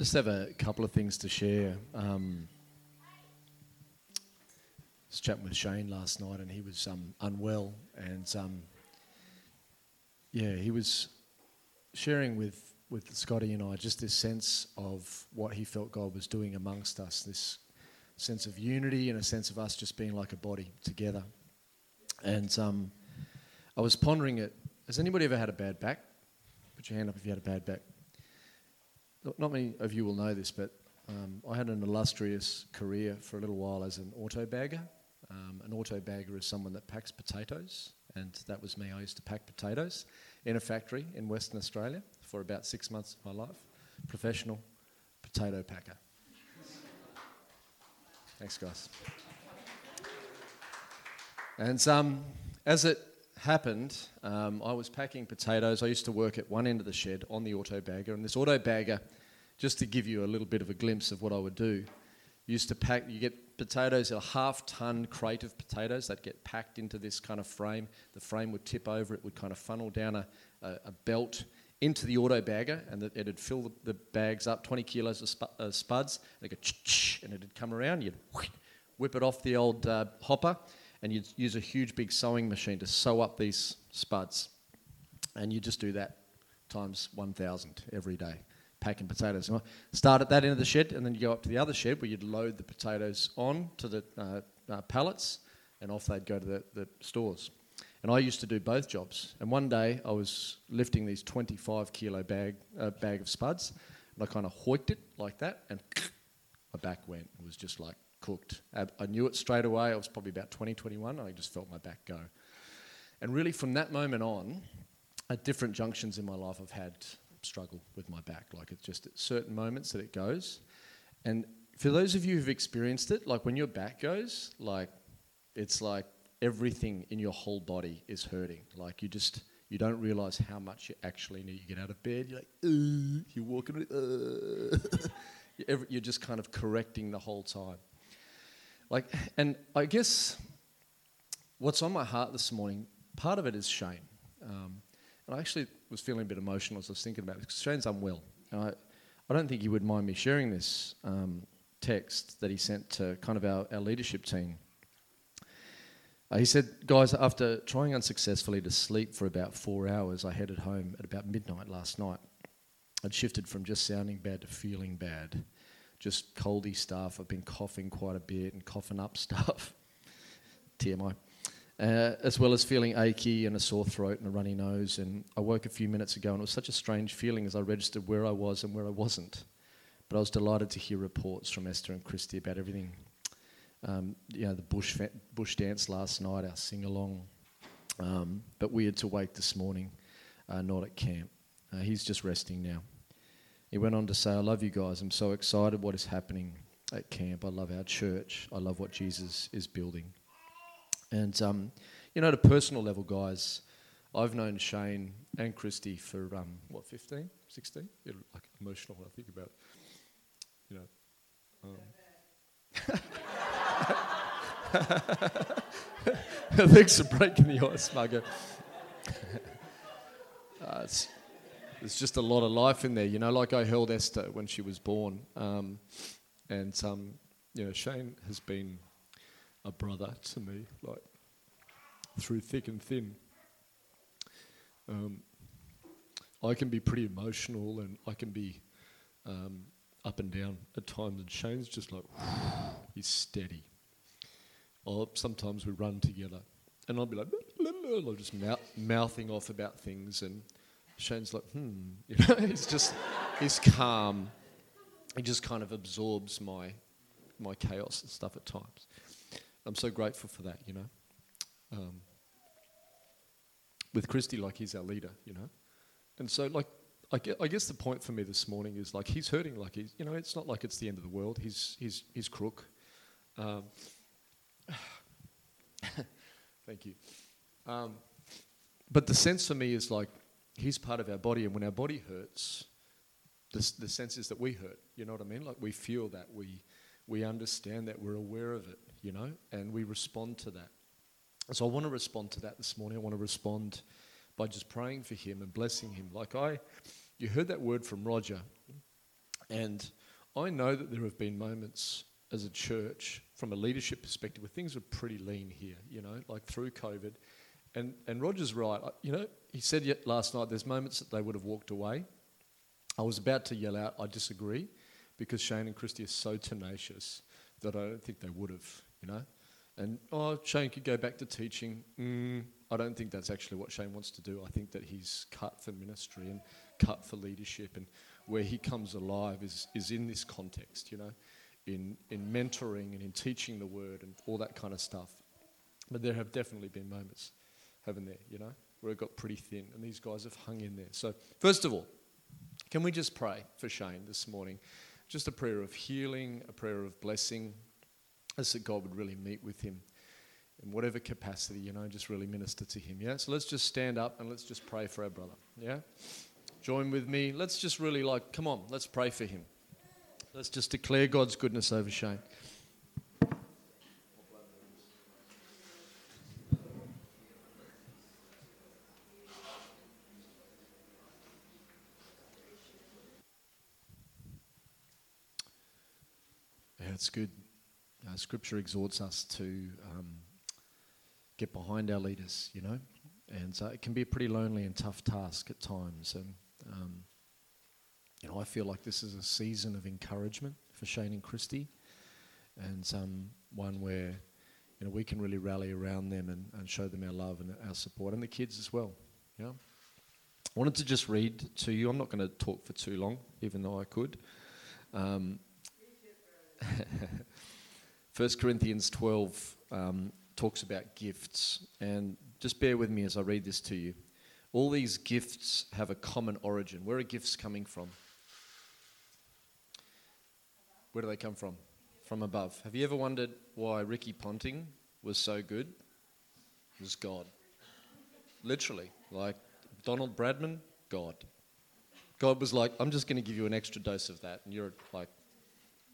just have a couple of things to share. Um, I was chatting with Shane last night, and he was um, unwell, and um, yeah, he was sharing with with Scotty and I just this sense of what he felt God was doing amongst us, this sense of unity and a sense of us just being like a body together. And um, I was pondering it. Has anybody ever had a bad back? Put your hand up if you had a bad back. Not many of you will know this, but um, I had an illustrious career for a little while as an auto bagger. Um, an auto bagger is someone that packs potatoes, and that was me. I used to pack potatoes in a factory in Western Australia for about six months of my life. Professional potato packer. Thanks, guys. And um, as it happened, um, I was packing potatoes. I used to work at one end of the shed on the auto bagger, and this auto bagger, just to give you a little bit of a glimpse of what I would do, used to pack. You get potatoes, a half-ton crate of potatoes that get packed into this kind of frame. The frame would tip over; it would kind of funnel down a, a, a belt into the auto bagger, and it, it'd fill the, the, bags up, 20 kilos of sp- uh, spuds, it'd go, and it'd come around. You'd whip it off the old uh, hopper and you'd use a huge big sewing machine to sew up these spuds. And you just do that times 1,000 every day, packing potatoes. And start at that end of the shed, and then you go up to the other shed where you'd load the potatoes on to the uh, uh, pallets, and off they'd go to the, the stores. And I used to do both jobs. And one day I was lifting these 25 kilo bag, uh, bag of spuds, and I kind of hoiked it like that, and my back went. It was just like cooked. Uh, I knew it straight away. I was probably about 20, 21, I just felt my back go. And really, from that moment on, at different junctions in my life, I've had struggle with my back. Like it's just at certain moments that it goes. And for those of you who've experienced it, like when your back goes, like it's like everything in your whole body is hurting. Like you just you don't realize how much you actually need. You get out of bed, you're like, you're walking, you're just kind of correcting the whole time. Like, and I guess what's on my heart this morning, part of it is Shane. Um, and I actually was feeling a bit emotional as I was thinking about it because Shane's unwell. I, I don't think he would mind me sharing this um, text that he sent to kind of our, our leadership team. Uh, he said, Guys, after trying unsuccessfully to sleep for about four hours, I headed home at about midnight last night. I'd shifted from just sounding bad to feeling bad just coldy stuff. I've been coughing quite a bit and coughing up stuff. TMI. Uh, as well as feeling achy and a sore throat and a runny nose. And I woke a few minutes ago, and it was such a strange feeling as I registered where I was and where I wasn't. But I was delighted to hear reports from Esther and Christy about everything. Um, you know, the bush, fa- bush dance last night, our sing along. Um, but we had to wake this morning, uh, not at camp. Uh, he's just resting now. He went on to say, I love you guys. I'm so excited what is happening at camp. I love our church. I love what Jesus is building. And, um, you know, at a personal level, guys, I've known Shane and Christy for, um, what, 15, 16? Yeah, like emotional when I think about it. You know. Um. Thanks for breaking the ice, Margaret. uh, there's just a lot of life in there. You know, like I held Esther when she was born, um, and um, you know, Shane has been a brother to me, like through thick and thin. Um, I can be pretty emotional and I can be um, up and down at times, and Shane's just like he's steady. Or sometimes we run together, and I'll be like, I'm just mouth- mouthing off about things and Shane's like, hmm, you know, he's just, he's calm. He just kind of absorbs my, my chaos and stuff at times. I'm so grateful for that, you know. Um, with Christy, like he's our leader, you know. And so, like, I guess, the point for me this morning is like he's hurting. Like he's, you know, it's not like it's the end of the world. He's, he's, he's crook. Um, thank you. Um, but the sense for me is like he's part of our body, and when our body hurts, the, the sense is that we hurt. You know what I mean? Like we feel that, we, we understand that, we're aware of it, you know, and we respond to that. So I want to respond to that this morning. I want to respond by just praying for him and blessing him. Like I, you heard that word from Roger, And I know that there have been moments as a church, from a leadership perspective, where things were pretty lean here, you know, like through COVID. And, and Roger's right. You know, he said yet last night there's moments that they would have walked away. I was about to yell out, I disagree, because Shane and Christy are so tenacious that I don't think they would have, you know. And, oh, Shane could go back to teaching. Mm, I don't think that's actually what Shane wants to do. I think that he's cut for ministry and cut for leadership. And where he comes alive is, is in this context, you know, in, in mentoring and in teaching the word and all that kind of stuff. But there have definitely been moments, haven't there, you know, where it got pretty thin and these guys have hung in there. So, first of all, can we just pray for Shane this morning? Just a prayer of healing, a prayer of blessing, as that God would really meet with him in whatever capacity, you know, just really minister to him. Yeah? So let's just stand up and let's just pray for our brother. Yeah? Join with me. Let's just really like, come on, let's pray for him. Let's just declare God's goodness over Shane. It's good. Uh, scripture exhorts us to um, get behind our leaders, you know, and so it can be a pretty lonely and tough task at times. And um, you know, I feel like this is a season of encouragement for Shane and Christy, and um, one where you know we can really rally around them and, and show them our love and our support, and the kids as well. Know, I wanted to just read to you. I'm not going to talk for too long, even though I could. Um, 1 Corinthians 12 um, talks about gifts, and just bear with me as I read this to you. All these gifts have a common origin. Where are gifts coming from? Where do they come from? From above. Have you ever wondered why Ricky Ponting was so good? It was God. Literally. Like Donald Bradman, God. God was like, I'm just going to give you an extra dose of that. And you're like,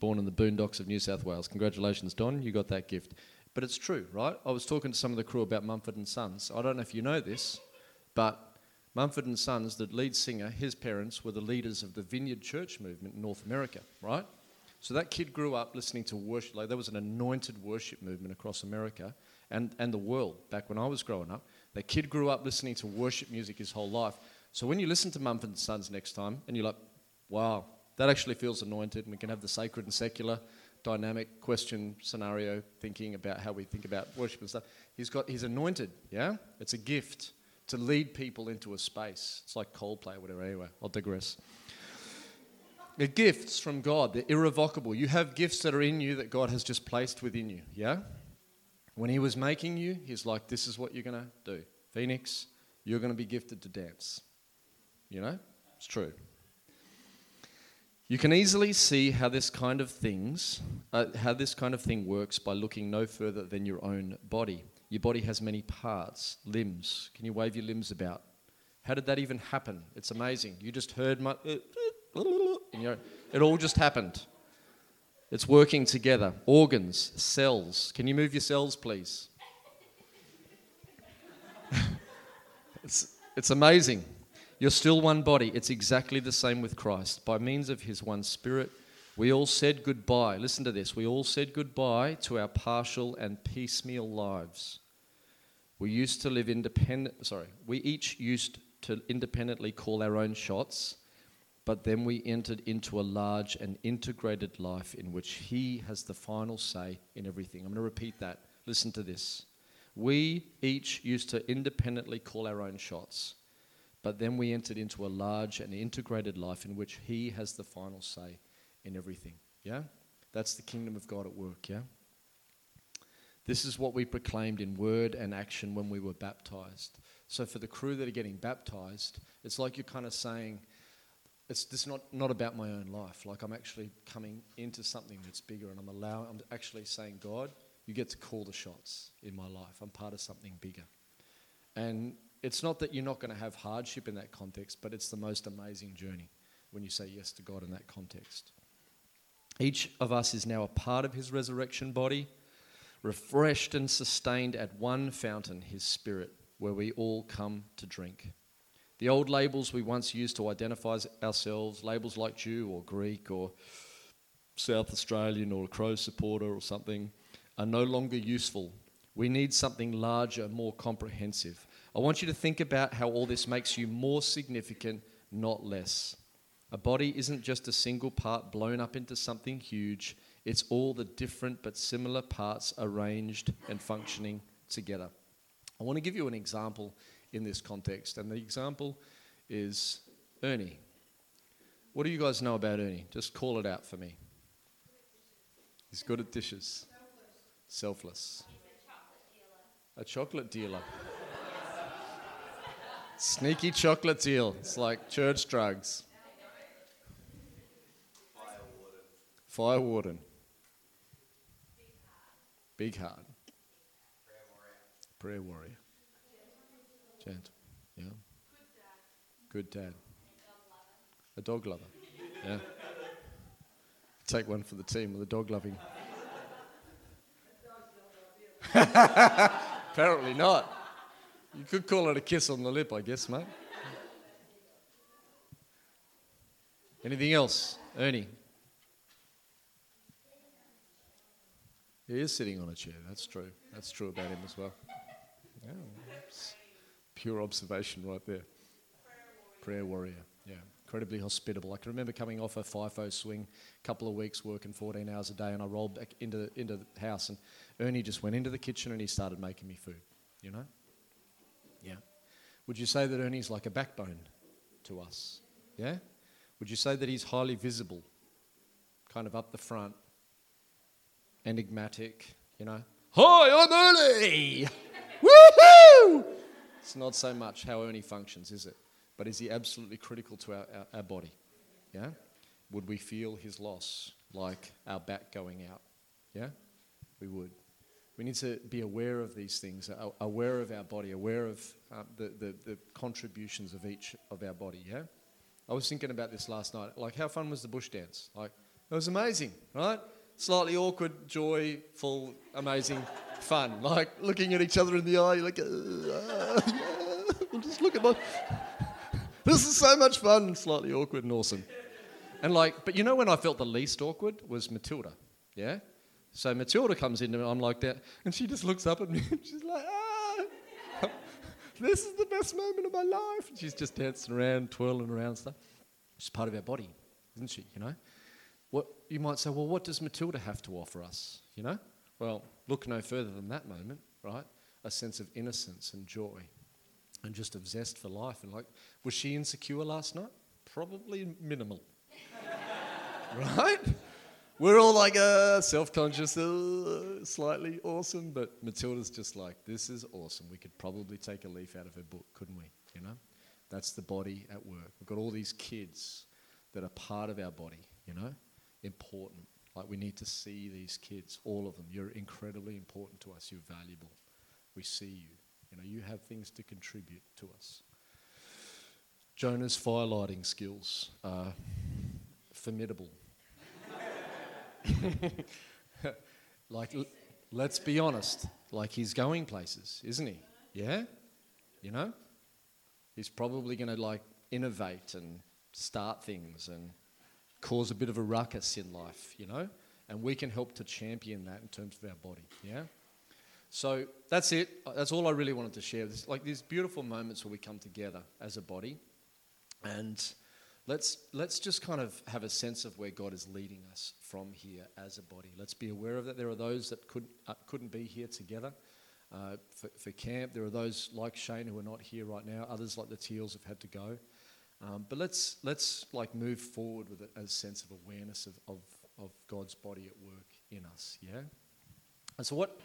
born in the boondocks of New South Wales. Congratulations, Don, you got that gift. But it's true, right? I was talking to some of the crew about Mumford and Sons. I don't know if you know this, but Mumford and Sons, the lead singer, his parents were the leaders of the Vineyard Church movement in North America, right? So that kid grew up listening to worship. Like there was an anointed worship movement across America and, and the world back when I was growing up. That kid grew up listening to worship music his whole life. So when you listen to Mumford and Sons next time and you're like, wow, that actually feels anointed, and we can have the sacred and secular dynamic question scenario thinking about how we think about worship and stuff. He's got he's anointed, yeah? It's a gift to lead people into a space. It's like Coldplay or whatever. Anyway, I'll digress. The gifts from God, they're irrevocable. You have gifts that are in you that God has just placed within you, yeah? When He was making you, He's like, this is what you're going to do. Phoenix, you're going to be gifted to dance. You know? It's true. You can easily see how this kind of things, uh, how this kind of thing works by looking no further than your own body. Your body has many parts, limbs. Can you wave your limbs about? How did that even happen? It's amazing. You just heard my, and it all just happened. It's working together. Organs, cells. Can you move your cells, please? it's, it's amazing. You're still one body. It's exactly the same with Christ. By means of his one spirit, we all said goodbye. Listen to this. We all said goodbye to our partial and piecemeal lives. We used to live independent, sorry, we each used to independently call our own shots, but then we entered into a large and integrated life in which he has the final say in everything. I'm going to repeat that. Listen to this. We each used to independently call our own shots but then we entered into a large and integrated life in which He has the final say in everything. Yeah? That's the kingdom of God at work. Yeah? This is what we proclaimed in word and action when we were baptized. So for the crew that are getting baptized, it's like you're kind of saying, it's just not, not about my own life. Like I'm actually coming into something that's bigger and I'm allowing, I'm actually saying, God, you get to call the shots in my life. I'm part of something bigger. And it's not that you're not going to have hardship in that context, but it's the most amazing journey when you say yes to God in that context. Each of us is now a part of his resurrection body, refreshed and sustained at one fountain, his spirit, where we all come to drink. The old labels we once used to identify ourselves, labels like Jew or Greek or South Australian or a Crow supporter or something, are no longer useful. We need something larger, more comprehensive. I want you to think about how all this makes you more significant, not less. A body isn't just a single part blown up into something huge, it's all the different but similar parts arranged and functioning together. I want to give you an example in this context, and the example is Ernie. What do you guys know about Ernie? Just call it out for me. He's good at dishes. Selfless. A chocolate dealer. Sneaky chocolate deal. It's like church drugs. Fire warden. Big heart. Prayer warrior. Prayer warrior. Gentle. Yeah. Good dad. A dog lover. Yeah. Take one for the team with a dog loving. Apparently not. You could call it a kiss on the lip, I guess, mate. Anything else? Ernie. He is sitting on a chair. That's true. That's true about him as well. Yeah, pure observation right there. Prayer warrior. Yeah, incredibly hospitable. I can remember coming off a FIFO swing, a couple of weeks working 14 hours a day, and I rolled back into into the house, and Ernie just went into the kitchen and he started making me food. You know. Yeah. Would you say that Ernie's like a backbone to us? Yeah. Would you say that he's highly visible, kind of up the front, enigmatic, you know. Hi, I'm Ernie! Woohoo! It's not so much how Ernie functions, is it? But is he absolutely critical to our, our, our body? Yeah? Would we feel his loss like our back going out? Yeah? We would. We need to be aware of these things, aware of our body, aware of uh, the, the, the contributions of each of our body, yeah? I was thinking about this last night. Like, how fun was the bush dance? Like, it was amazing, right? slightly awkward, joyful, amazing fun. Like looking at each other in the eye, like, uh, uh, just look at my. this is so much fun, slightly awkward and awesome. And like, but you know when I felt the least awkward was Matilda, yeah? So Matilda comes in and I'm like that, and she just looks up at me and she's like, ah, this is the best moment of my life. And she's just dancing around, twirling around stuff. She's part of our body, isn't she, you know? What, you might say, well, what does Matilda have to offer us? You know? Well, look no further than that moment, right? A sense of innocence and joy and just of zest for life. And like, was she insecure last night? Probably minimal. right? We're all like uh, self conscious, uh, slightly awesome, but Matilda's just like, this is awesome. We could probably take a leaf out of her book, couldn't we? You know? That's the body at work. We've got all these kids that are part of our body, you know? important. Like we need to see these kids, all of them. You're incredibly important to us. You're valuable. We see you. You know, you have things to contribute to us. Jonah's firelighting skills are formidable. like, l- let's be honest. Like, he's going places, isn't he? Yeah? You know? He's probably going to, like, innovate and start things and cause a bit of a ruckus in life, you know? And we can help to champion that in terms of our body, yeah? So that's it. Uh, that's all I really wanted to share. Like these beautiful moments where we come together as a body, and let's let's just kind of have a sense of where God is leading us from here as a body. Let's be aware of that. There are those that could uh, couldn't be here together uh, for, for camp. There are those like Shane who are not here right now. Others like the Teals have had to go. Um, but let's let's like move forward with a, a sense of awareness of, of, of God's body at work in us. Yeah. And so what